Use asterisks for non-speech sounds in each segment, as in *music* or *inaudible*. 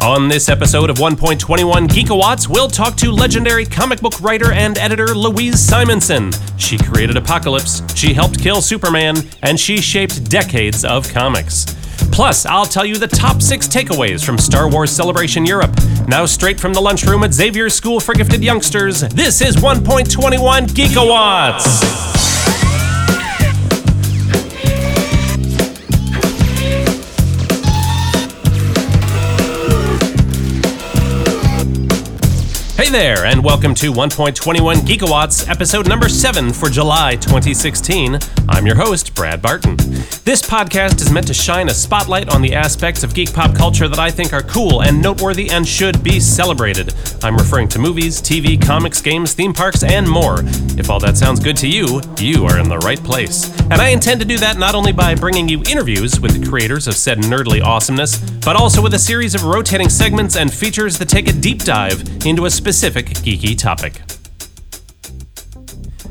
On this episode of 1.21 Geekawatts, we'll talk to legendary comic book writer and editor Louise Simonson. She created Apocalypse, she helped kill Superman, and she shaped decades of comics. Plus, I'll tell you the top six takeaways from Star Wars Celebration Europe. Now, straight from the lunchroom at Xavier's School for Gifted Youngsters, this is 1.21 Geekawatts. There, and welcome to 1.21 Gigawatts, episode number 7 for July 2016. I'm your host, Brad Barton. This podcast is meant to shine a spotlight on the aspects of geek pop culture that I think are cool and noteworthy and should be celebrated. I'm referring to movies, TV, comics, games, theme parks, and more. If all that sounds good to you, you are in the right place. And I intend to do that not only by bringing you interviews with the creators of said nerdly awesomeness, but also with a series of rotating segments and features that take a deep dive into a specific geeky topic.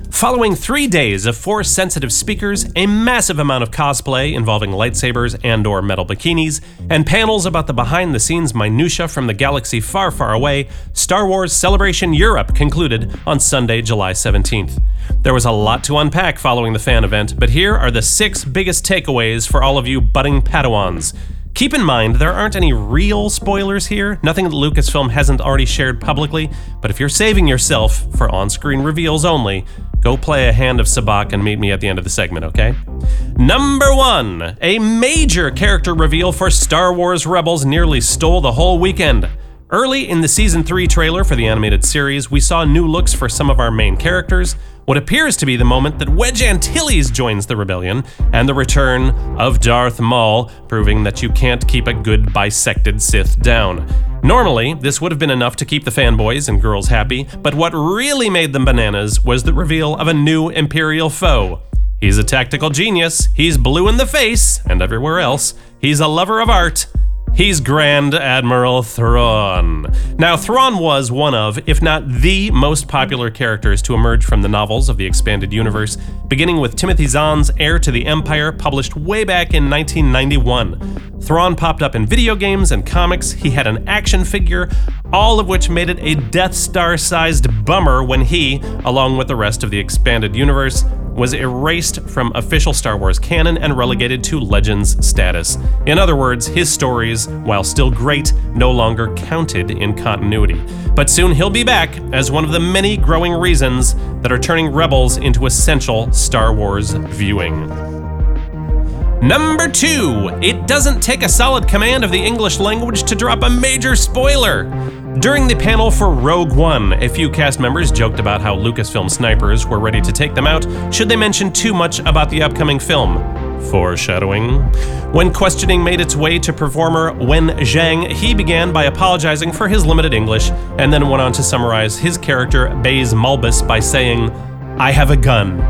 Following three days of force sensitive speakers, a massive amount of cosplay involving lightsabers and or metal bikinis, and panels about the behind the scenes minutia from the galaxy far, far away, Star Wars Celebration Europe concluded on Sunday, July 17th. There was a lot to unpack following the fan event, but here are the six biggest takeaways for all of you budding Padawans. Keep in mind, there aren't any real spoilers here, nothing that Lucasfilm hasn't already shared publicly, but if you're saving yourself for on screen reveals only, go play a hand of Sabacc and meet me at the end of the segment, okay? Number one, a major character reveal for Star Wars Rebels nearly stole the whole weekend. Early in the season 3 trailer for the animated series, we saw new looks for some of our main characters, what appears to be the moment that Wedge Antilles joins the rebellion, and the return of Darth Maul, proving that you can't keep a good bisected Sith down. Normally, this would have been enough to keep the fanboys and girls happy, but what really made them bananas was the reveal of a new Imperial foe. He's a tactical genius, he's blue in the face, and everywhere else, he's a lover of art, He's Grand Admiral Thrawn. Now, Thrawn was one of, if not the most popular characters to emerge from the novels of the expanded universe, beginning with Timothy Zahn's Heir to the Empire, published way back in 1991. Thrawn popped up in video games and comics, he had an action figure, all of which made it a Death Star sized bummer when he, along with the rest of the expanded universe, was erased from official Star Wars canon and relegated to Legends status. In other words, his stories, while still great, no longer counted in continuity. But soon he'll be back as one of the many growing reasons that are turning Rebels into essential Star Wars viewing. Number two, it doesn't take a solid command of the English language to drop a major spoiler. During the panel for Rogue One, a few cast members joked about how Lucasfilm snipers were ready to take them out should they mention too much about the upcoming film. Foreshadowing. When questioning made its way to performer Wen Jiang, he began by apologizing for his limited English and then went on to summarize his character Baze Malbus by saying, I have a gun.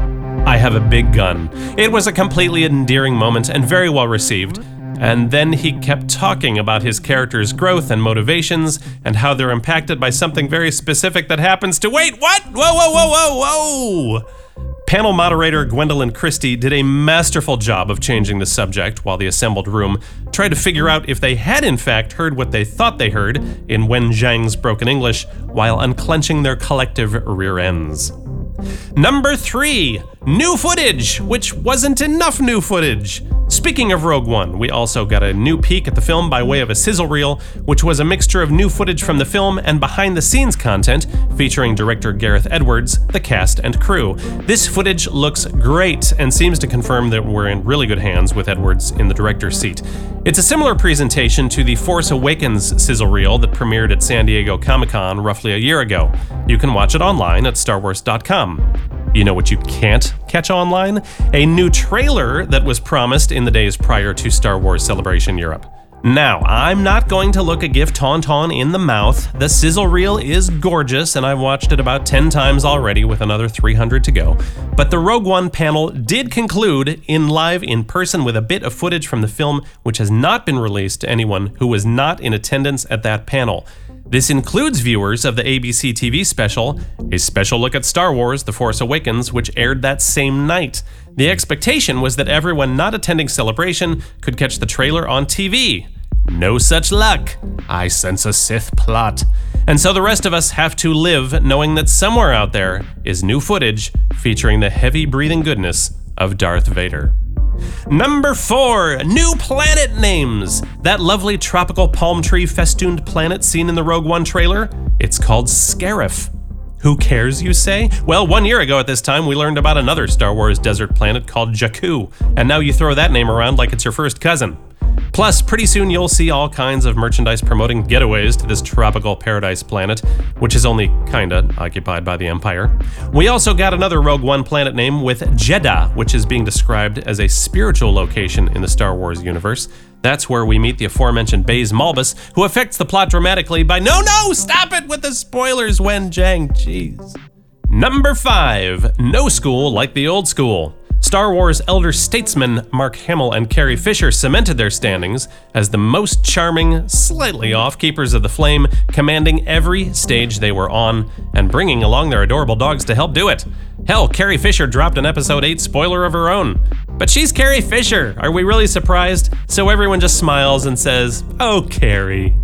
I have a big gun. It was a completely endearing moment and very well received. And then he kept talking about his character's growth and motivations and how they're impacted by something very specific that happens to. Wait, what? Whoa, whoa, whoa, whoa, whoa! Panel moderator Gwendoline Christie did a masterful job of changing the subject while the assembled room tried to figure out if they had in fact heard what they thought they heard in Wen Jiang's broken English while unclenching their collective rear ends. Number three, new footage, which wasn't enough new footage. Speaking of Rogue One, we also got a new peek at the film by way of a sizzle reel, which was a mixture of new footage from the film and behind the scenes content featuring director Gareth Edwards, the cast, and crew. This footage looks great and seems to confirm that we're in really good hands with Edwards in the director's seat. It's a similar presentation to the Force Awakens sizzle reel that premiered at San Diego Comic Con roughly a year ago. You can watch it online at starwars.com. You know what you can't catch online? A new trailer that was promised in the days prior to Star Wars Celebration Europe. Now, I'm not going to look a gift tauntaun in the mouth. The sizzle reel is gorgeous, and I've watched it about 10 times already with another 300 to go. But the Rogue One panel did conclude in live in person with a bit of footage from the film, which has not been released to anyone who was not in attendance at that panel. This includes viewers of the ABC TV special, A Special Look at Star Wars The Force Awakens, which aired that same night. The expectation was that everyone not attending Celebration could catch the trailer on TV. No such luck. I sense a Sith plot. And so the rest of us have to live knowing that somewhere out there is new footage featuring the heavy breathing goodness of Darth Vader. Number four, new planet names. That lovely tropical palm tree festooned planet seen in the Rogue One trailer, it's called Scarif. Who cares, you say? Well, one year ago at this time, we learned about another Star Wars desert planet called Jakku, and now you throw that name around like it's your first cousin. Plus, pretty soon you'll see all kinds of merchandise promoting getaways to this tropical paradise planet, which is only kinda occupied by the Empire. We also got another Rogue One planet name with Jedha, which is being described as a spiritual location in the Star Wars universe. That's where we meet the aforementioned Baze Malbus, who affects the plot dramatically by no, no, stop it with the spoilers, Wen Jiang, jeez. Number five, no school like the old school. Star Wars elder statesmen Mark Hamill and Carrie Fisher cemented their standings as the most charming, slightly off keepers of the flame, commanding every stage they were on and bringing along their adorable dogs to help do it. Hell, Carrie Fisher dropped an episode 8 spoiler of her own. But she's Carrie Fisher. Are we really surprised? So everyone just smiles and says, Oh, Carrie.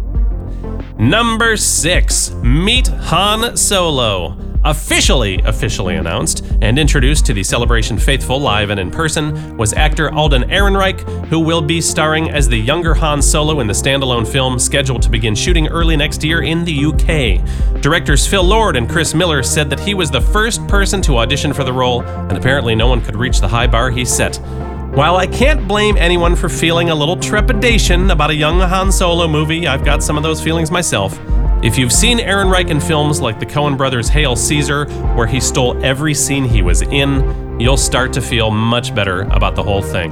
Number 6 Meet Han Solo officially officially announced and introduced to the celebration faithful live and in person was actor Alden Ehrenreich who will be starring as the younger Han Solo in the standalone film scheduled to begin shooting early next year in the UK. Directors Phil Lord and Chris Miller said that he was the first person to audition for the role and apparently no one could reach the high bar he set. While I can't blame anyone for feeling a little trepidation about a young Han Solo movie, I've got some of those feelings myself. If you've seen Ehrenreich in films like the Coen brothers' Hail Caesar, where he stole every scene he was in, you'll start to feel much better about the whole thing.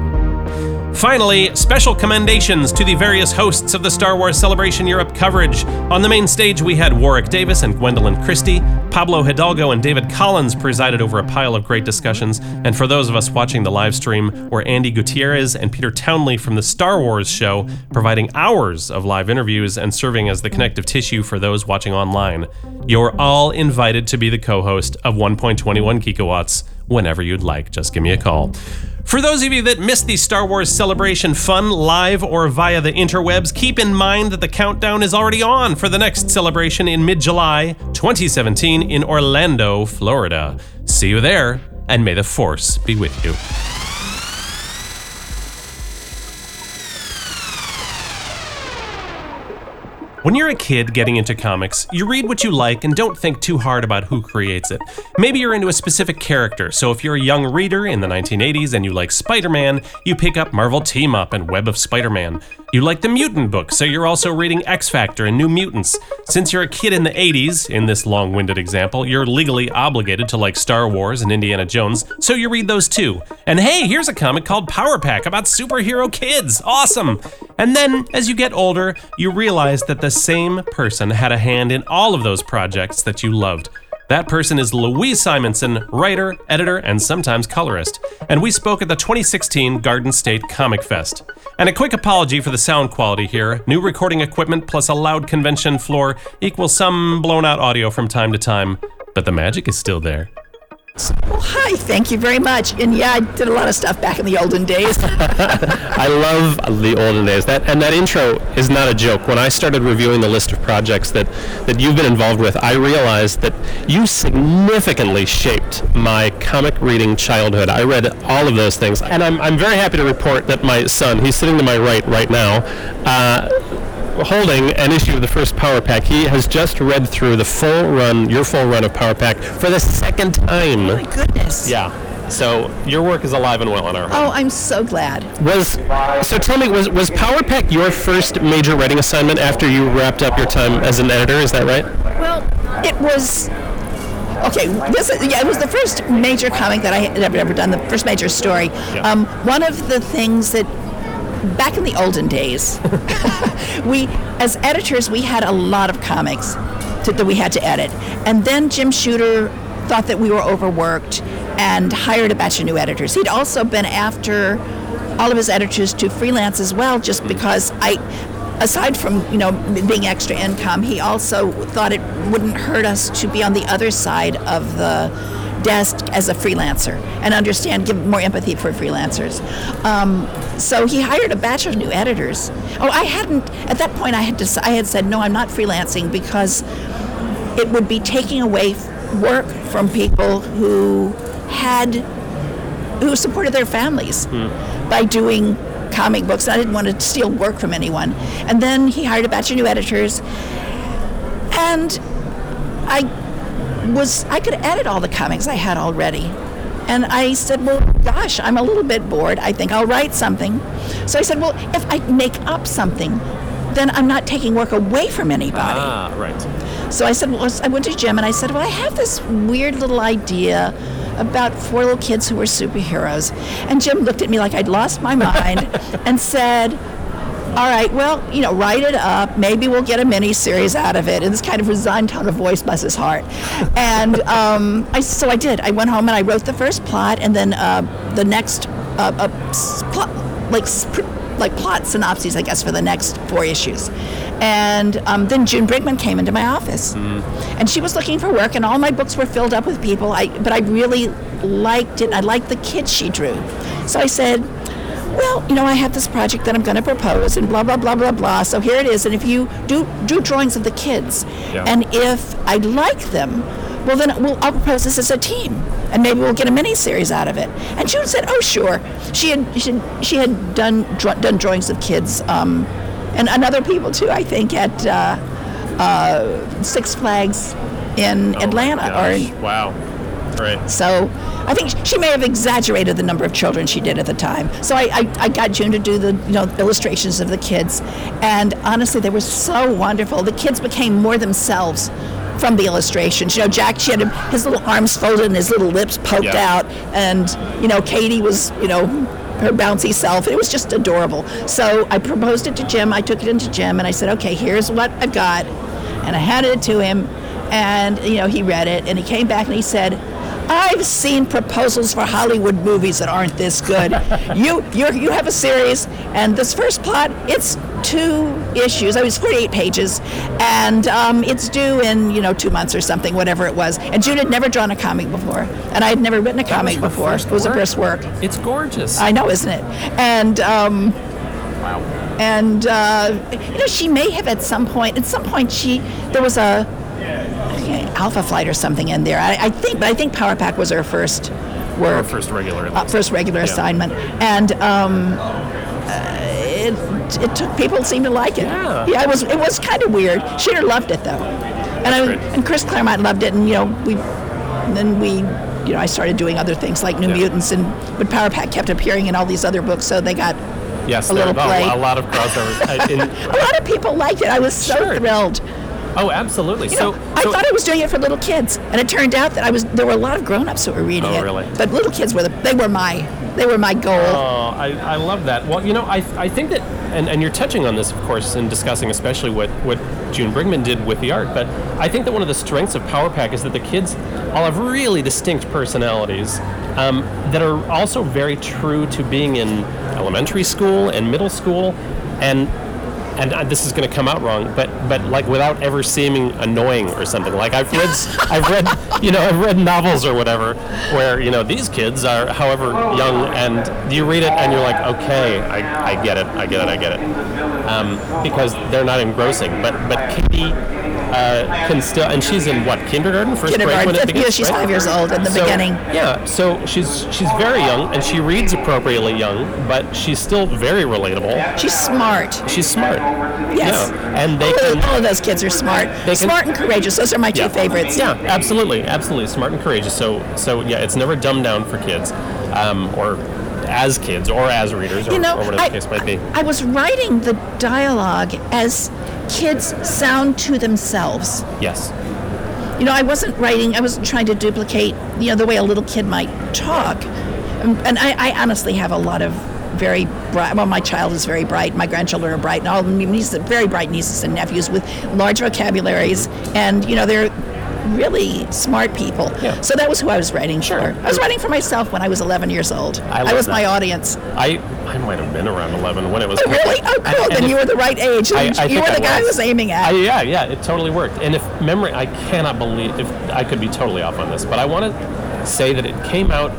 Finally, special commendations to the various hosts of the Star Wars Celebration Europe coverage. On the main stage, we had Warwick Davis and Gwendoline Christie. Pablo Hidalgo and David Collins presided over a pile of great discussions. And for those of us watching the live stream, were Andi Gutierrez and Peter Townley from the Star Wars show, providing hours of live interviews and serving as the connective tissue for those watching online. You're all invited to be the co host of 1.21 Geekawatts whenever you'd like. Just give me a call. For those of you that missed the Star Wars Celebration fun live or via the interwebs, keep in mind that the countdown is already on for the next celebration in mid July 2017 in Orlando, Florida. See you there, and may the Force be with you. When you're a kid getting into comics, you read what you like and don't think too hard about who creates it. Maybe you're into a specific character, so if you're a young reader in the 1980s and you like Spider Man, you pick up Marvel Team Up and Web of Spider Man. You like the mutant book, so you're also reading X Factor and New Mutants. Since you're a kid in the 80s, in this long winded example, you're legally obligated to like Star Wars and Indiana Jones, so you read those too. And hey, here's a comic called Power Pack about superhero kids. Awesome! And then, as you get older, you realize that the same person had a hand in all of those projects that you loved. That person is Louise Simonson, writer, editor, and sometimes colorist. And we spoke at the 2016 Garden State Comic Fest. And a quick apology for the sound quality here. New recording equipment plus a loud convention floor equals some blown out audio from time to time, but the magic is still there. Well, hi, thank you very much. And yeah, I did a lot of stuff back in the olden days. *laughs* I love the olden days. That and that intro is not a joke. When I started reviewing the list of projects that, that you've been involved with, I realized that you significantly shaped my comic reading childhood. I read all of those things, and I'm, I'm very happy to report that my son, he's sitting to my right right now, uh, holding an issue of the first Power Pack. He has just read through the full run, your full run of Power Pack for the second time. My goodness. Yeah. So your work is alive and well in our home. Oh, I'm so glad. Was so tell me was was Power Pack your first major writing assignment after you wrapped up your time as an editor? Is that right? Well, it was. Okay, this is, yeah, it was the first major comic that I had ever, ever done, the first major story. Yeah. Um, one of the things that back in the olden days, *laughs* we, as editors, we had a lot of comics to, that we had to edit. And then Jim Shooter thought that we were overworked and hired a batch of new editors. He'd also been after all of his editors to freelance as well, just because I, aside from you know being extra income, he also thought it wouldn't hurt us to be on the other side of the desk as a freelancer and understand, give more empathy for freelancers. Um, so he hired a batch of new editors. Oh, I hadn't at that point. I had to, I had said no, I'm not freelancing because it would be taking away work from people who had who supported their families by doing comic books. I didn't want to steal work from anyone. And then he hired a batch of new editors, and I was I could edit all the comics I had already. And I said, well, gosh, I'm a little bit bored. I think I'll write something. So I said, well, if I make up something, then I'm not taking work away from anybody. Ah, right. So I said, well, I went to Jim and I said, well, I have this weird little idea about four little kids who were superheroes. And Jim looked at me like I'd lost my *laughs* mind and said, all right, well, you know, write it up. Maybe we'll get a mini series out of it. In this kind of resigned tone of voice, bless his heart. And um, I, so I did. I went home and I wrote the first plot, and then uh, the next uh, uh, plot, like like plot synopses, I guess, for the next four issues. And um, then June Brigman came into my office, and she was looking for work, and all my books were filled up with people. I, but I really liked it. I liked the kids she drew, so I said, "Well, you know, I have this project that I'm going to propose, and blah blah blah blah blah. So here it is. And if you do do drawings of the kids, Yeah. and if I like them." Well, then we'll, I'll propose this as a team, and maybe we'll get a mini series out of it. And June said, "Oh, sure." She had she she had done done drawings of kids, um, and, and other people too. I think at uh, uh, Six Flags in Atlanta, or in, Oh wow. Right. so I think she may have exaggerated the number of children she did at the time. So I, I, I got June to do the you know illustrations of the kids, and honestly, they were so wonderful. The kids became more themselves from the illustrations. You know, Jack, she had him, his little arms folded and his little lips poked Yeah. out, and you know, Katie was you know her bouncy self. It was just adorable. So I proposed it to Jim. I took it into Jim, and I said, okay, here's what I've got, and I handed it to him, and you know, he read it, and he came back and he said. I've seen proposals for Hollywood movies that aren't this good. *laughs* you you you have a series, and this first plot it's two issues. I was 48 pages, and um, it's due in you know two months or something, whatever it was. And June had never drawn a comic before, and I had never written a comic before. it was work? her first work. It's gorgeous. I know, isn't it? And um, wow. and uh, you know she may have at some point. At some point, she there was a Alpha Flight or something in there. I, I think, but I think Power Pack was her first work Our first regular. uh, first regular assignment, and um, uh, it, it took people seemed to like it. Yeah. it was it was kind of weird. Shooter loved it though, and I and Chris Claremont loved it, and you know we and then we. You know, I started doing other things like New Yeah. Mutants, and but Power Pack kept appearing in all these other books, so they got yes, a little play. a lot of crossovers. *laughs* I- in- a lot of people liked it. I was so Sure. thrilled. Oh, absolutely. You so, know, I thought I was doing it for little kids, and it turned out that I was. There were a lot of grown-ups who were reading Oh, it. really? But little kids were the. They were my. They were my goal. Oh, I, I love that. Well, you know, I, I think that, and, and you're touching on this, of course, in discussing especially what, what June Brigman did with the art, but I think that one of the strengths of Power Pack is that the kids all have really distinct personalities um, that are also very true to being in elementary school and middle school, and and uh, this is going to come out wrong, but but like without ever seeming annoying or something. Like I've read, I've read, you know, I've read novels or whatever where you know these kids are however young, and you read it and you're like, okay, I, I get it, I get it, I get it, um, because they're not engrossing. But but Katie uh, can still, and she's in what kindergarten, first Kindergarten, grade when it *laughs* begins. yeah, she's right? five years old in the So, beginning. Yeah, so she's she's very young and she reads appropriately young, but she's still very relatable. She's smart. She's smart. Yes. Yeah. And they all, can. of, all of those kids are smart. They can- smart and courageous. Those are my two favorites. Yeah, absolutely, absolutely. Smart and courageous. So, so yeah, it's never dumbed down for kids, um, or as kids, or as readers, or, You know, or whatever I, the case might be. I was writing the dialogue as kids sound to themselves. Yes. You know, I wasn't writing, I wasn't trying to duplicate, you know, the way a little kid might talk. And, and I, I honestly have a lot of very bright, well, my child is very bright, my grandchildren are bright, and all my nieces, very bright nieces and nephews with large vocabularies. And, you know, they're really smart people. Yeah. So that was who I was writing Sure. for. I was writing for myself when I was 11 years old. I love was my audience. I I might have been around 11 when it was. Oh, really? Oh, cool. then you were the right age. I- I you were the I guy I was. aiming at. I, yeah, yeah, it totally worked. And if memory, I cannot believe if I could be totally off on this, but I want to say that it came out.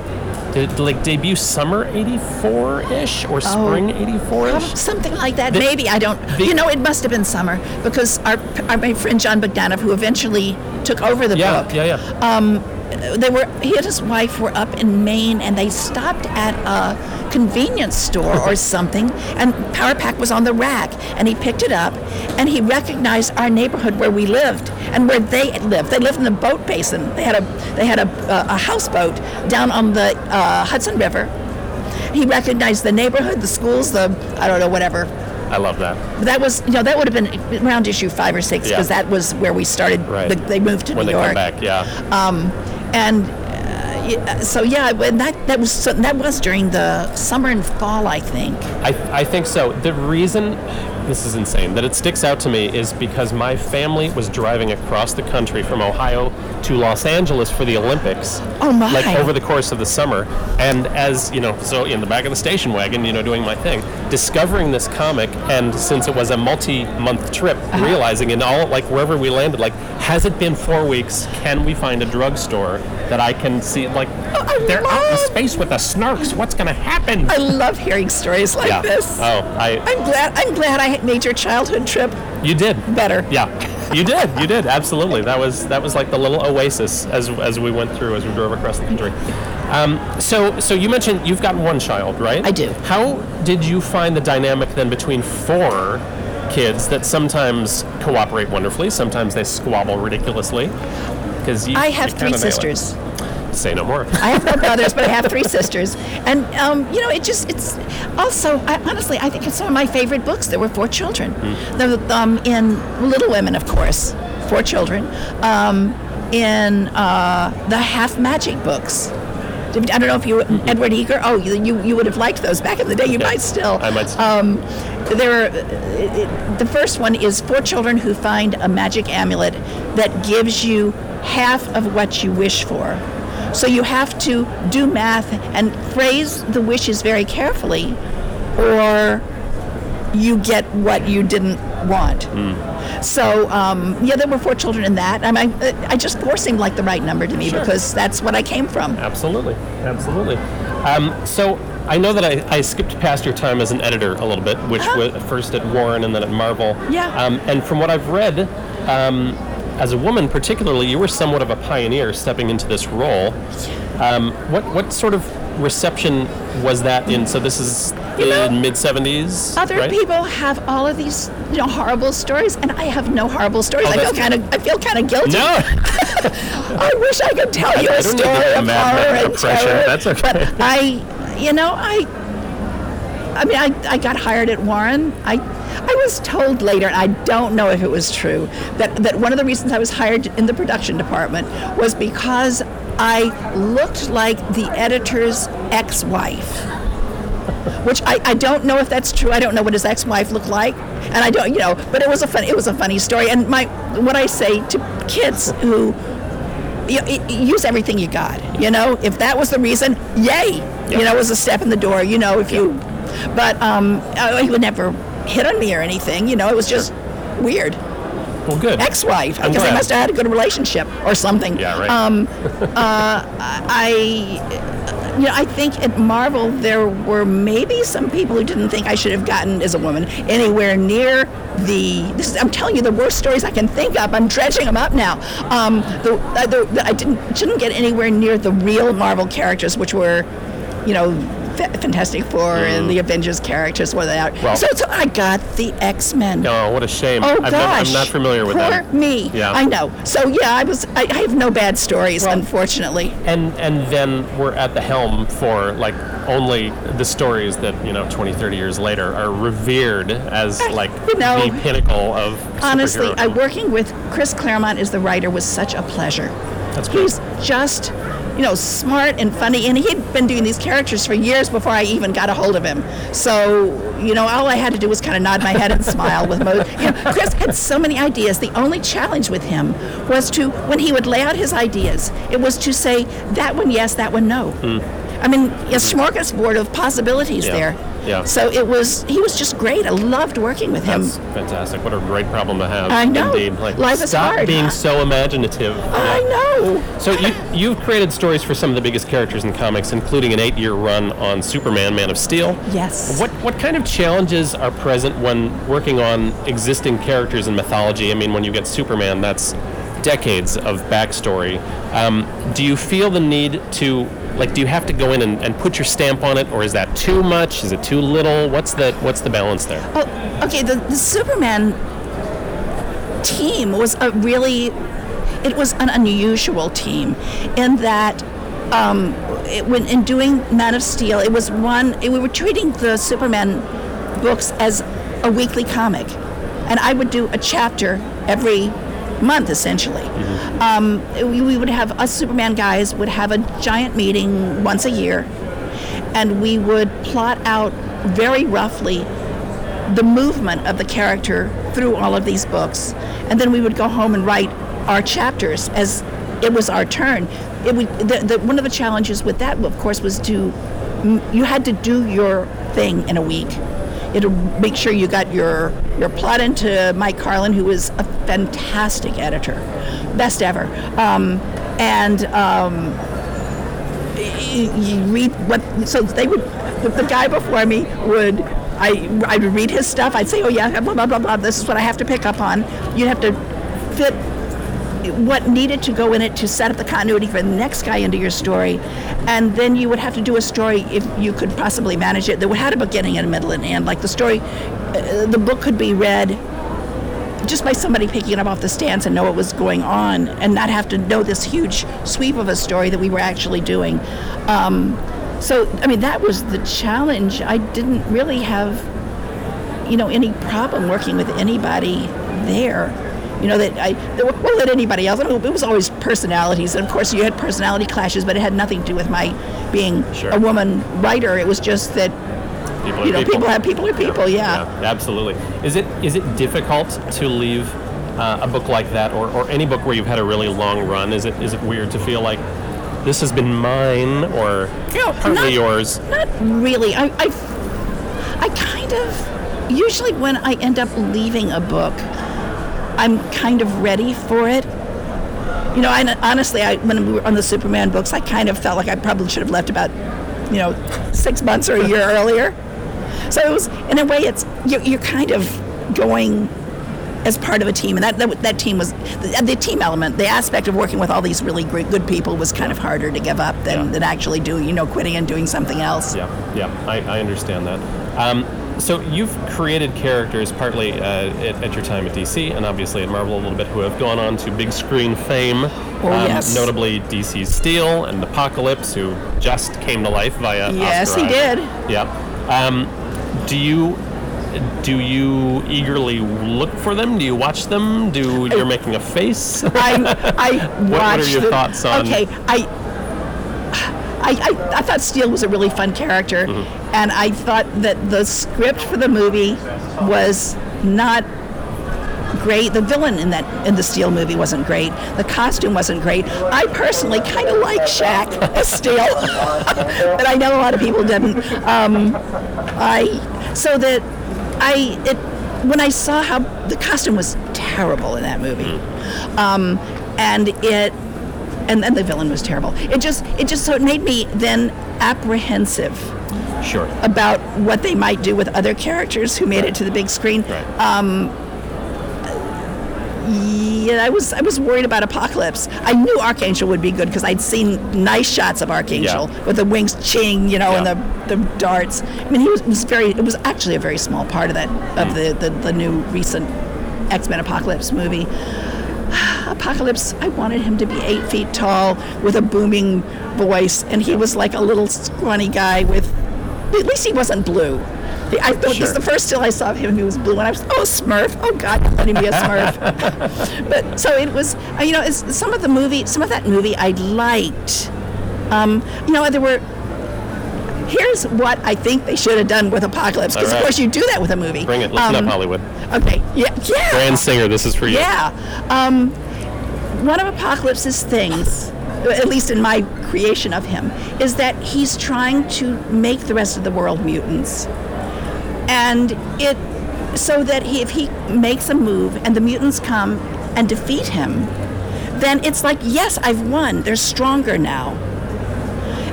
Did like debut summer '84 ish or oh, spring '84 ish? Something like that. The- Maybe I don't. the- you know, it must have been summer because our, our my friend Jon Bogdanove, who eventually took over the Yeah, book, yeah, yeah. Um, they were he and his wife were up in Maine and they stopped at a convenience store or something and Power Pack was on the rack and he picked it up and he recognized our neighborhood where we lived and where they lived. They lived in the boat basin. They had a they had a, a, a houseboat down on the uh, Hudson River. He recognized the neighborhood, the schools, the I don't know whatever. I love that. That was you know that would have been around issue five or six Yeah. because that was where we started. Right. The, they moved to When New they York come back, yeah. And uh, so yeah, that that was so, that was during the summer and fall, I think. I, I think so. The reason this is insane that it sticks out to me is because my family was driving across the country from Ohio to Los Angeles for the Olympics. Oh, my. Like over the course of the summer, and as you know, so in the back of the station wagon, you know, doing my thing, discovering this comic, and since it was a multi-month trip, Uh-huh. realizing in all like wherever we landed, like, has it been four weeks? Can we find a drugstore that I can see? Like, I they're out in space with the snarks. What's gonna happen? I love hearing stories like yeah. this. Oh, I. I'm glad I'm glad I made your childhood trip You did better. Yeah, you did. You did absolutely. That was that was like the little oasis as as we went through as we drove across the country. Um, so so you mentioned you've got one child, right? I do. How did you find the dynamic then between four kids that sometimes cooperate wonderfully, sometimes they squabble ridiculously? Because I have three sisters. Say no more. I have no brothers, but I have three sisters, and um, you know, it just it's also I, honestly I think it's some of my favorite books. There were four children. The, um, in Little Women, of course, four children. Um, in uh, the Half Magic books. I don't know if you Edward Eager. Oh, you, you you would have liked those back in the day. You might still. I might still. Um, there, are, it- the first one is four children who find a magic amulet that gives you half of what you wish for. So you have to do math and phrase the wishes very carefully, or you get what you didn't want. So um, yeah, there were four children in that. I mean, I, I just four seemed like the right number to me Sure. because that's what I came from. Absolutely, absolutely. Um, so I know that I, I skipped past your time as an editor a little bit, which Uh-huh. was first at Warren and then at Marvel. Yeah. Um, and from what I've read, um, as a woman particularly, you were somewhat of a pioneer stepping into this role. Um, what what sort of reception was that in? So this is know, in mid '70s. Other right? people have all of these, you know, horrible stories, and I have no horrible stories. Oh, I feel kind of, I feel kind of guilty. No, *laughs* I wish I could tell you I a story the of mad horror and pressure. terror. That's okay. But I, you know, I, I mean, I, I got hired at Warren. I, I was told later, and I don't know if it was true, that, that one of the reasons I was hired in the production department was because I looked like the editor's ex-wife which I, I don't know if that's true. I don't know what his ex-wife looked like, and I don't, you know. But it was a fun it was a funny story. And my what I say to kids who you use everything you got. You know, if that was the reason, yay! You know, it was a step in the door. You know, if you, but um, I- he would never hit on me or anything. You know, it was just weird. well, good. Ex-wife. I they must have had a good relationship or something. Yeah, right. Um, *laughs* uh, I, you know, I think at Marvel there were maybe some people who didn't think I should have gotten as a woman anywhere near the. This is, I'm telling you the worst stories I can think of. I'm dredging them up now. Um, the, the, the, I didn't shouldn't get anywhere near the real Marvel characters, which were, you know. Fa- Fantastic Four and the Avengers characters were they out. Mm. Well- so, so I got the X Men. Oh, what a shame. Oh I've gosh! never, I'm not familiar with Poor them. me. Yeah. I know. So yeah, I was. I, I have no bad stories, Well- unfortunately. and and then we're at the helm for like only the stories that you know 20 30 years later are revered as like you know, the pinnacle of Honestly, I, working with Chris Claremont as the writer was such a pleasure. That's great. He's just, you know, smart and funny, and he'd been doing these characters for years before I even got a hold of him. So, you know, all I had to do was kind of nod my head and smile with. You know, Chris had so many ideas. The only challenge with him was to, when he would lay out his ideas, it was to say that one yes, that one no. Hmm. I mean, a smorgasbord of possibilities Yeah. there. Yeah. So it was. He was just great. I loved working with him. That's fantastic. What a great problem to have. I know. Indeed. Like, Life is stop hard. being so imaginative. I know. So you, you've created stories for some of the biggest characters in comics, including an eight-year run on Superman, Man of Steel. Yes. What what kind of challenges are present when working on existing characters in mythology? I mean, when you get Superman, that's decades of backstory. Um, do you feel the need to like? Do you have to go in and, and put your stamp on it, or is that too much? Is it too little? What's the what's the balance there? Oh, okay. The, the Superman team was a really, it was an unusual team in that um, it, when in doing Man of Steel, it was one. It, we were treating the Superman books as a weekly comic, and I would do a chapter every month essentially. Um, we, we would have us Superman guys would have a giant meeting once a year, and we would plot out very roughly the movement of the character through all of these books, and then we would go home and write our chapters as it was our turn. It the, the, one of the challenges with that, of course, was to you had to do your thing in a week. It'll make sure you got your your plot into Mike Carlin, who is a fantastic editor, best ever, um, and. Um, you read what so they would the, the guy before me would I I would read his stuff I'd say oh yeah blah blah blah blah this is what I have to pick up on you'd have to fit what needed to go in it to set up the continuity for the next guy into your story and then you would have to do a story if you could possibly manage it that had a beginning and a middle and end like the story uh, the book could be read just by somebody picking it up off the stands and know what was going on and not have to know this huge sweep of a story that we were actually doing. Um, so, I mean, that was the challenge. I didn't really have, you know, any problem working with anybody there. You know that I there were- well that anybody else. I it was always personalities, and of course you had personality clashes, but it had nothing to do with my being Sure. a woman writer. It was just that People you know people have people are people. Yeah. Yeah, absolutely. Is it is it difficult to leave uh, a book like that, or, or any book where you've had a really long run? Is it is it weird to feel like this has been mine, or No, partly not- yours? Not really. I, I, I kind of, usually when I end up leaving a book, I'm kind of ready for it. You know, I, honestly, I, when we were on the Superman books, I kind of felt like I probably should have left about, you know, six months or a year *laughs* earlier. So it was, in a way, it's you're, you're kind of going as part of a team, and that that, that team was the, the team element, the aspect of working with all these really great, good people was kind of harder to give up than, Yeah. than actually doing, you know, quitting and doing something else. Yeah, yeah, I, I understand that. Um, so you've created characters partly uh, at, at your time at DC and obviously at Marvel a little bit who have gone on to big screen fame. um, Oh, yes. Notably DC's Steel and Apocalypse, who just came to life via Yes, Oscar he did. Yeah. Um, do you do you eagerly look for them? Do you watch them? Do you're making a face? *laughs* I, I *laughs* what are your the- thoughts on- Okay, I, I, I, I thought Steel was a really fun character, Mm-hmm. And I thought that the script for the movie was not great. The villain in that in the Steel movie wasn't great. The costume wasn't great. I personally kind of like Shaq as Steel, *laughs* but I know a lot of people didn't. Um, I so that I it when I saw how the costume was terrible in that movie, um, and it and then the villain was terrible. It just it just so it made me then apprehensive sure. about what they might do with other characters who made it to the big screen. Right. Um, yeah, I was I was worried about Apocalypse. I knew Archangel would be good because I'd seen nice shots of Archangel Yeah. with the wings ching, you know, Yeah. and the, the darts. I mean, he was, was very. It was actually a very small part of that of hmm. the the, the new recent X Men Apocalypse movie. *sighs* Apocalypse, I wanted him to be eight feet tall with a booming voice, and he was like a little scrawny guy with. At least he wasn't blue. I, this Sure. is the first still I saw of him. He was blue, and I was oh Smurf. Oh God, let him be a Smurf. *laughs* but so it was. uh, You know, some of the movie, some of that movie, I liked. Um, you know, there were. Here's what I think they should have done with Apocalypse, because right. of course you do that with a movie. Bring it. Listen Um, up, Hollywood. Okay. Yeah. Yeah. Bryan Singer, this is for you. Yeah. Um, one of Apocalypse's things at least in my creation of him, is that he's trying to make the rest of the world mutants. And it, so that he, if he makes a move and the mutants come and defeat him, then it's like, yes, I've won. They're stronger now.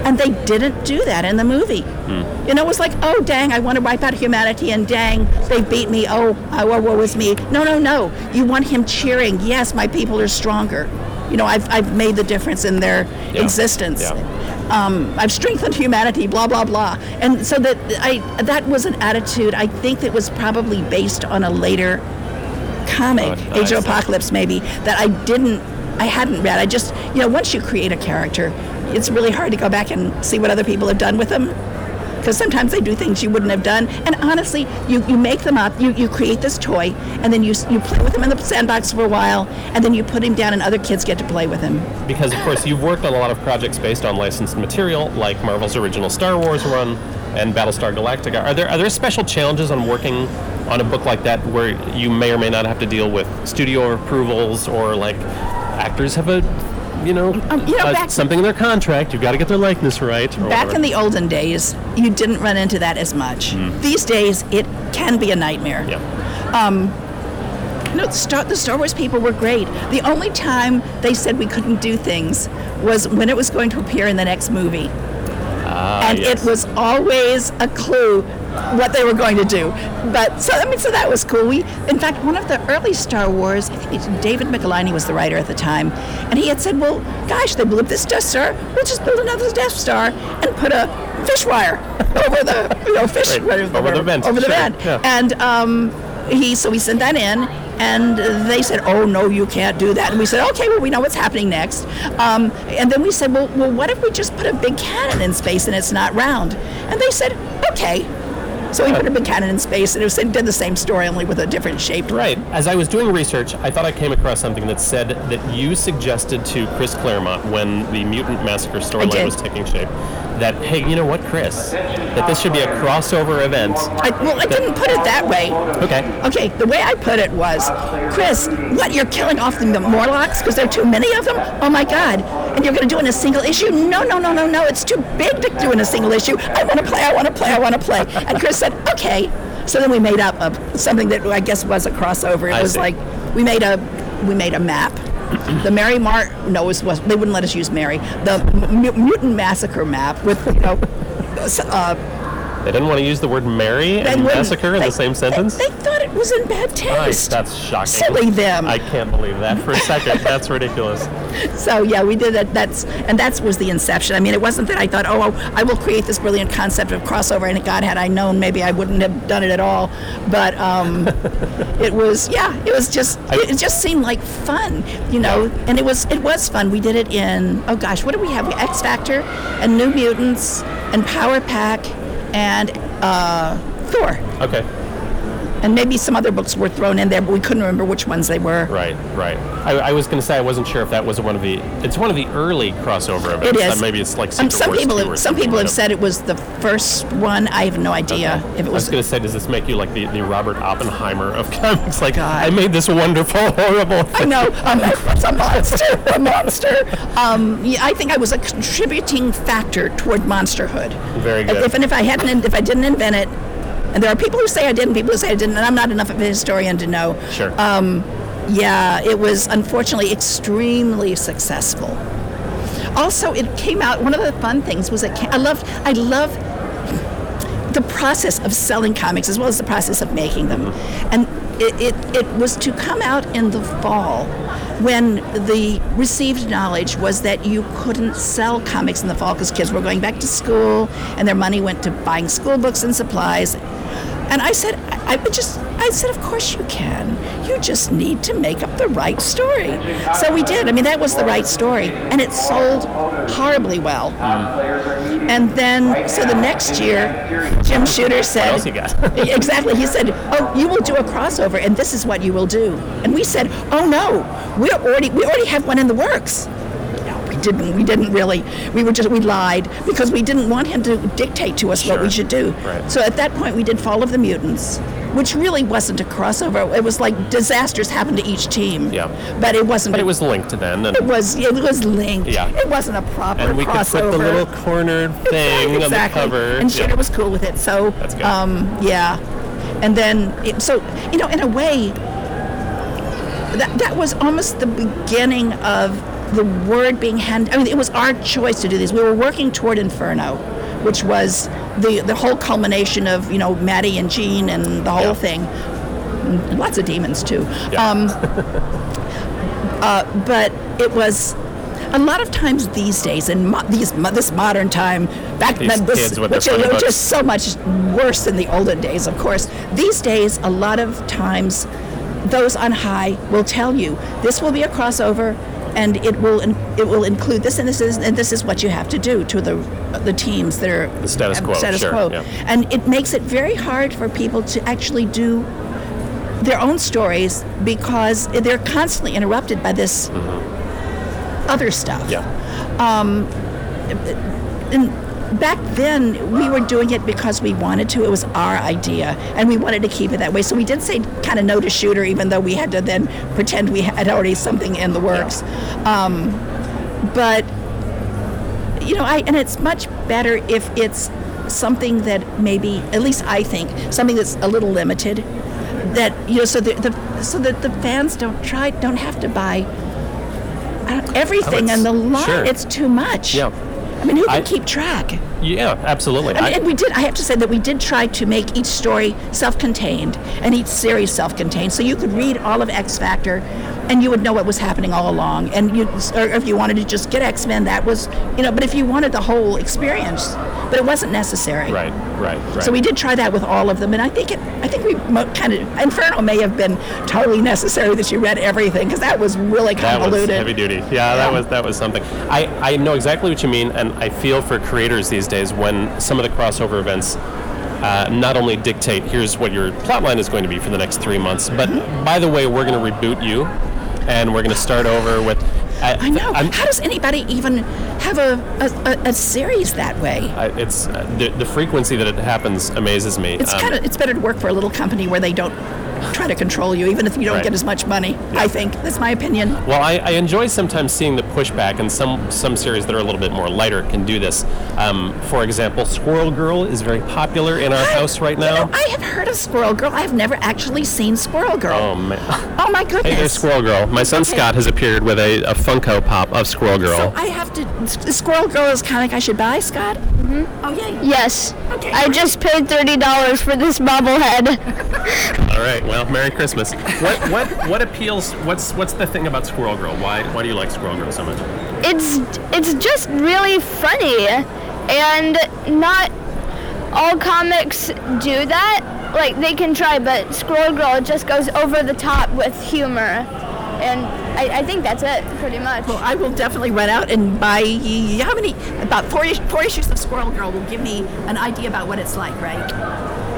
And they didn't do that in the movie. Hmm. You know, it was like, oh, dang, I want to wipe out humanity, and dang, they beat me. Oh, oh, woe is me. No, no, no. You want him cheering, yes, my people are stronger. You know, I've, I've made the difference in their Yeah. existence. Yeah. Um, I've strengthened humanity, blah, blah, blah. And so that, I, that was an attitude, I think, that was probably based on a later comic, Oh, Age of. Apocalypse, maybe, that I didn't, I hadn't read. I just, you know, once you create a character, it's really hard to go back and see what other people have done with them. Because sometimes they do things you wouldn't have done. And honestly, you, you make them up, you, you create this toy, and then you, you play with him in the sandbox for a while, and then you put him down, and other kids get to play with him. because of course you've worked on a lot of projects based on licensed material like Marvel's original Star Wars run and Battlestar Galactica. Are there are there special challenges on working on a book like that where you may or may not have to deal with studio approvals or like actors have a you know, Um, you know, uh, back- something in their contract. You've got to get their likeness right. Back whatever. in the olden days, you didn't run into that as much. These days, it can be a nightmare. yeah. No, the Star, the Star Wars people were great. The only time they said we couldn't do things was when it was going to appear in the next movie. and Ah, yes. it was always a clue what they were going to do. But so I mean, so that was cool. We, in fact, one of the early Star Wars, I think David Michelinie was the writer at the time, and he had said, "Well, gosh, they blew up this Death Star. We'll just build another Death Star and put a fish wire *laughs* over the, you know, fish Right, over the vent, over the sure, vent." yeah. And um, he, so we sent that in, and they said, "Oh no, you can't do that." And we said, "Okay, well, we know what's happening next." Um, and then we said, "Well, well, what if we just put a big cannon in space and it's not round?" And they said, "Okay." So he put a big cannon in space, and it was, it did the same story, only with a different shape. Right. As I was doing research, I thought I came across something that said that you suggested to Chris Claremont when the Mutant Massacre storyline was taking shape that, hey, you know what, Chris? That this should be a crossover event. I, well, I didn't put it that way. Okay. Okay, the way I put it was, Chris, what, you're killing off the Morlocks because there are too many of them? Oh my God. And you're going to do it in a single issue? No, no, no, no, no. It's too big to do in a single issue. I want to play, I want to play, I want to play. *laughs* And Chris said, okay. So then we made up a, something that I guess was a crossover. It I was see. like, we made a, we made a map. The Mary Mart, no, was, was, they wouldn't let us use Mary. The mu- Mutant Massacre map with, you know, *laughs* uh, They didn't want to use the word marry they and wouldn't- massacre in the same sentence? They, they thought it was in bad taste. that's shocking. Silly them. I can't believe that for a second. That's ridiculous. *laughs* So yeah, we did that. That's and that was the inception. I mean, it wasn't that I thought, oh, I will create this brilliant concept of crossover, and God, had I known, maybe I wouldn't have done it at all. But um, *laughs* it was, yeah, it was just, it, it just seemed like fun, you know. And it was, it was fun. We did it in, oh gosh, what did we have? X Factor, and New Mutants, and Power Pack, and uh, Thor, Okay. And maybe some other books were thrown in there, but we couldn't remember which ones they were. Right, right. I, I was going to say I wasn't sure if that was one of the. It's one of the early crossover events. It is. Uh, maybe it's like Um, some Wars people have, some people have said it was the first one. I have no idea if it was. I was going to say, does this make you like the, the Robert Oppenheimer of *laughs* comics? Like, God. I made this wonderful, *laughs* horrible. I know it's a monster, a monster. Um, yeah, I think I was a contributing factor toward monsterhood. Very good. If and if I hadn't, if I didn't invent it, and there are people who say I didn't, people who say I didn't, and I'm not enough of a historian to know. Sure. Um, yeah, it was unfortunately extremely successful. Also, it came out. One of the fun things was it. Came, I loved. I love the process of selling comics as well as the process of making them. And it, it, it was to come out in the fall when the received knowledge was that you couldn't sell comics in the fall because kids were going back to school and their money went to buying school books and supplies. And I said, I, would just, I said, of course you can. You just need to make up the right story. So we did. I mean, that was the right story. And it sold horribly well. Mm. And then, so the next year, Jim Shooter said, what else you got? *laughs* exactly. He said, "Oh, you will do a crossover, and this is what you will do." And we said, "Oh no, we already we already have one in the works." Didn't. We didn't really. We were just we lied because we didn't want him to dictate to us what we should do. Right. So at that point, we did Fall of the Mutants. which really wasn't a crossover. It was like disasters happened to each team. Yeah. But it wasn't. But a- it was linked then, and It was. It was linked. Yeah. It wasn't a proper and we could put the little corner *laughs* thing exactly. on the cover. And Yeah. Was cool with it. So, That's good. um, yeah. And then, it, so you know, in a way, that that was almost the beginning of the word being handed. I mean, it was our choice to do this. We were working toward Inferno, which was the the whole culmination of you know Maddie and Jean and the whole Yeah. thing. And lots of demons too. Yeah. Um, *laughs* uh, but it was a lot of times these days in mo- these mo- this modern time back These then this kids with their which are funny you know, books. just so much worse than the olden days of course these days a lot of times those on high will tell you this will be a crossover and it will it will include this and this is and this is what you have to do to the the teams that are The status quo, status sure, quo yeah. and it makes it very hard for people to actually do their own stories because they're constantly interrupted by this mm-hmm. other stuff. Yeah. Um, and back then, we were doing it because we wanted to. It was our idea, and we wanted to keep it that way. So we did say kind of no to shooter, even though we had to then pretend we had already something in the works. Um, but you know, I and it's much better if it's something that maybe, at least I think, something that's a little limited. That you know, so the, the so that the fans don't try, don't have to buy everything it's- and the line. sure. It's too much. Yeah. I mean, who can I- keep track? Yeah, absolutely. I mean, I- and we did. I have to say that we did try to make each story self-contained and each series self-contained, so you could read all of X Factor, and you would know what was happening all along. And you, or if you wanted to just get X Men, that was, you know. But if you wanted the whole experience, but it wasn't necessary. right, right, right. So we did try that with all of them, and I think it. I think we mo- kind of Inferno may have been totally necessary that you read everything because that was really That was heavy duty. Yeah, that was that was something. I, I know exactly what you mean, and I feel for creators these days when some of the crossover events uh, not only dictate here's what your plotline is going to be for the next three months, but Mm-hmm. by the way, we're going to reboot you, and we're going to start over with. Uh, I know. I'm- How does anybody even have a, a, a, a series that way? I, it's uh, the, the frequency that it happens amazes me. It's Um, kind of it's better to work for a little company where they don't try to control you, even if you don't Right. get as much money. I think that's my opinion. Well, I, I enjoy sometimes seeing the pushback, and some some series that are a little bit more lighter can do this. Um, for example, Squirrel Girl is very popular in our house right You now. know, I have heard of Squirrel Girl. I have never actually seen Squirrel Girl. oh man. Oh my goodness. Hey, there's Squirrel Girl. My son Okay. Scott has appeared with a, a Funko Pop of Squirrel Girl. So I have to. Squirrel Girl is kind comic I should buy, Scott. Mm-hmm. Oh yay. Yes. Okay, I just paid thirty dollars for this bobblehead. *laughs* All right. Well, Merry Christmas. What what what appeals? What's what's the thing about Squirrel Girl? Why why do you like Squirrel Girl so much? it's it's just really funny, and not all comics do that. Like they can try, but Squirrel Girl just goes over the top with humor, and I, I think that's it pretty much. Well, I will definitely run out and buy. How many? About four, is- four issues of Squirrel Girl will give me an idea about what it's like, right?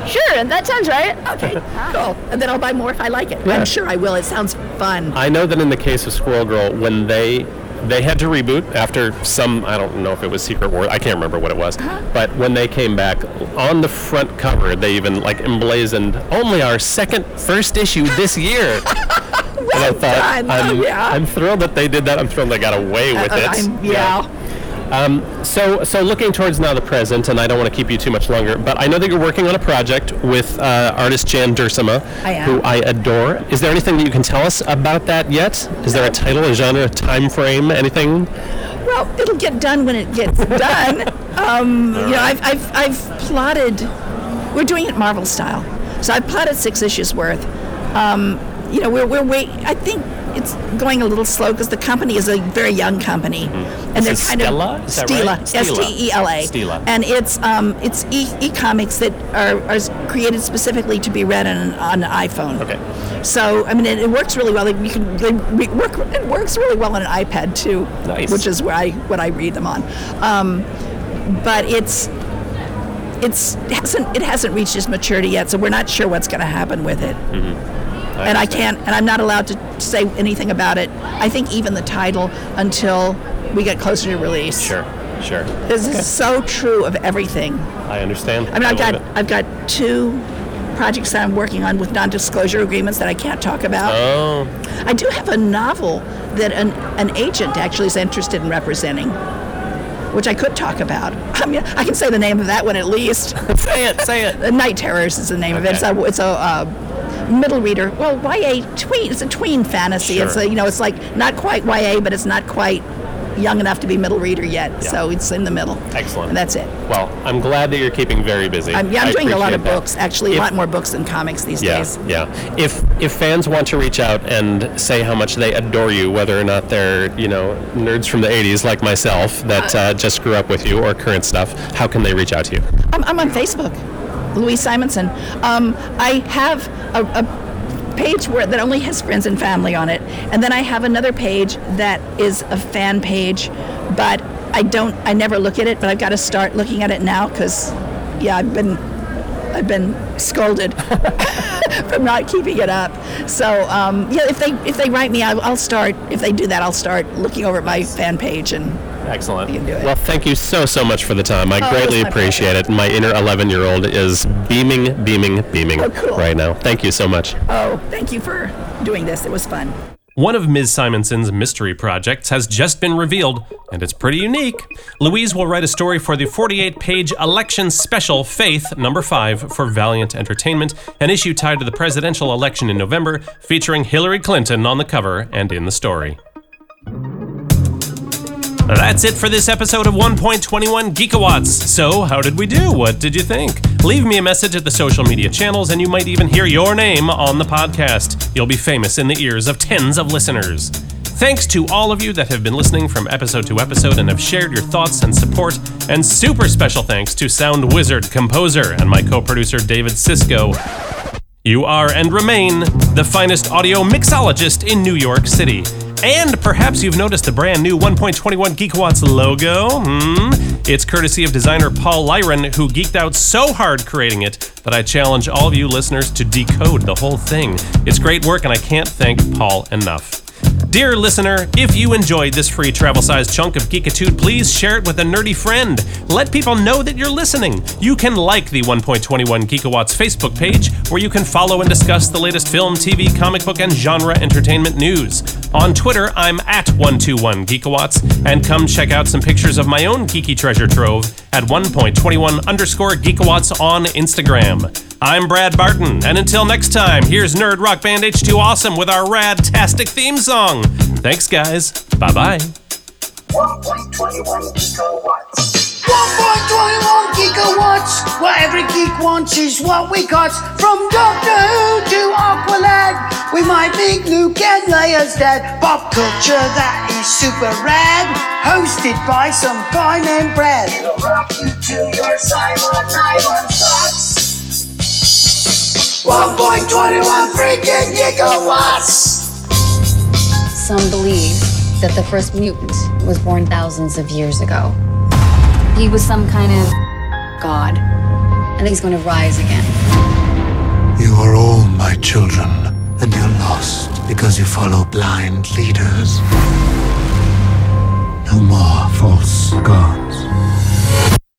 Sure, that sounds right. *laughs* Okay, *laughs* cool. And then I'll buy more if I like it. I'm sure I will. It sounds fun. I know that in the case of Squirrel Girl, when they they had to reboot after some I don't know if it was Secret War I can't remember what it was, but when they came back on the front cover, they even like emblazoned only our second first issue this year. *laughs* and I thought done. I'm, Oh, yeah. I'm thrilled that they did that. I'm thrilled they got away with Uh, it. I'm- yeah. So, so looking towards now the present, and I don't want to keep you too much longer, but I know that you're working on a project with uh, artist Jan Duursema, I who I adore. Is there anything that you can tell us about that yet? Is there a title, a genre, a time frame, anything? Well, it'll get done when it gets *laughs* done. um, you know, I've, I've, I've plotted. We're doing it Marvel style, so I've plotted six issues worth. Um, you know, we're we're wait. I think it's going a little slow because the company is a very young company, and Is it Stella? Is that right? Stela, S T E L A, Stela. and it's um, it's e- e-comics that are, are created specifically to be read on, on an iPhone. Okay. So I mean, it, it works really well. Like, you can they work. It works really well on an iPad too, Nice. which is where I what I read them on. Um, but it's it's it hasn't it hasn't reached its maturity yet, so we're not sure what's going to happen with it. And I can't, and I'm not allowed to say anything about it. I think even the title until we get closer to release. Sure, sure. This is *laughs* so true of everything. I understand. I mean, I've love got it. I've got two projects that I'm working on with non-disclosure agreements that I can't talk about. Oh, I do have a novel that an, an agent actually is interested in representing, which I could talk about. *laughs* I mean, I can say the name of that one at least. *laughs* say it, say it. Night Terrors is the name of it. It's a, it's a uh, middle reader. Well, YA tween. It's a tween fantasy. It's a, you know, it's like not quite YA, but it's not quite young enough to be middle reader yet. So it's in the middle. Excellent. And that's it. Well, I'm glad that you're keeping very busy. I'm, yeah, I'm I doing a lot of that. books. Actually, a lot more books than comics these Yeah, days. yeah. If if fans want to reach out and say how much they adore you, whether or not they're you know nerds from the '80s like myself that uh, just grew up with you or current stuff, how can they reach out to you? I'm, I'm on Facebook, Louise Simonson. Um, I have a, a page where that only has friends and family on it, and then I have another page that is a fan page, but I don't. I never look at it, but I've got to start looking at it now because, yeah, I've been. I've been scolded *laughs* from not keeping it up. So um, yeah, if they if they write me, I'll, I'll start. If they do that, I'll start looking over at my fan page and Excellent. You can do it. Well, thank you so so much for the time. I Oh, greatly appreciate it. My inner 11 year old is beaming, beaming, beaming Oh, cool. right now. Thank you so much. oh, thank you for doing this. It was fun. One of Ms. Simonson's mystery projects has just been revealed, and it's pretty unique. Louise will write a story for the 48 page election special Faith number 5 for Valiant Entertainment, an issue tied to the presidential election in November, featuring Hillary Clinton on the cover and in the story. That's it for this episode of 1.21 Geekawatts. So, how did we do? What did you think? Leave me a message at the social media channels, and you might even hear your name on the podcast. You'll be famous in the ears of tens of listeners. Thanks to all of you that have been listening from episode to episode and have shared your thoughts and support. And super special thanks to Sound Wizard, composer, and my co producer David Sisko. You are and remain the finest audio mixologist in New York City. And perhaps you've noticed the brand new 1.21 Geekawatts logo. Hmm? It's courtesy of designer Paul Lyron, who geeked out so hard creating it that I challenge all of you listeners to decode the whole thing. It's great work, and I can't thank Paul enough. Dear listener, if you enjoyed this free travel sized chunk of Geekitude, please share it with a nerdy friend. Let people know that you're listening. You can like the 1.21 Geekawatts Facebook page, where you can follow and discuss the latest film, TV, comic book, and genre entertainment news. On Twitter, I'm at 121 Geekawatts, and come check out some pictures of my own geeky treasure trove at 1.21 underscore Geekawatts on Instagram. I'm Brad Barton, and until next time, here's Nerd Rock Band H2 Awesome with our rad-tastic theme song. Thanks, guys. Bye bye. 1.21 gigawatts. 1.21 gigawatts. What every geek wants is what we got. From Doctor Who to Aqualad, we might meet Luke and Leia's dad. Pop culture that is super rad. Hosted by some guy named Brad. It'll rock you to your Simon Island thoughts. 1.21 freaking gigawatts. Some believe that the first mutant was born thousands of years ago. He was some kind of god, and he's going to rise again. You are all my children, and you're lost because you follow blind leaders. No more false gods.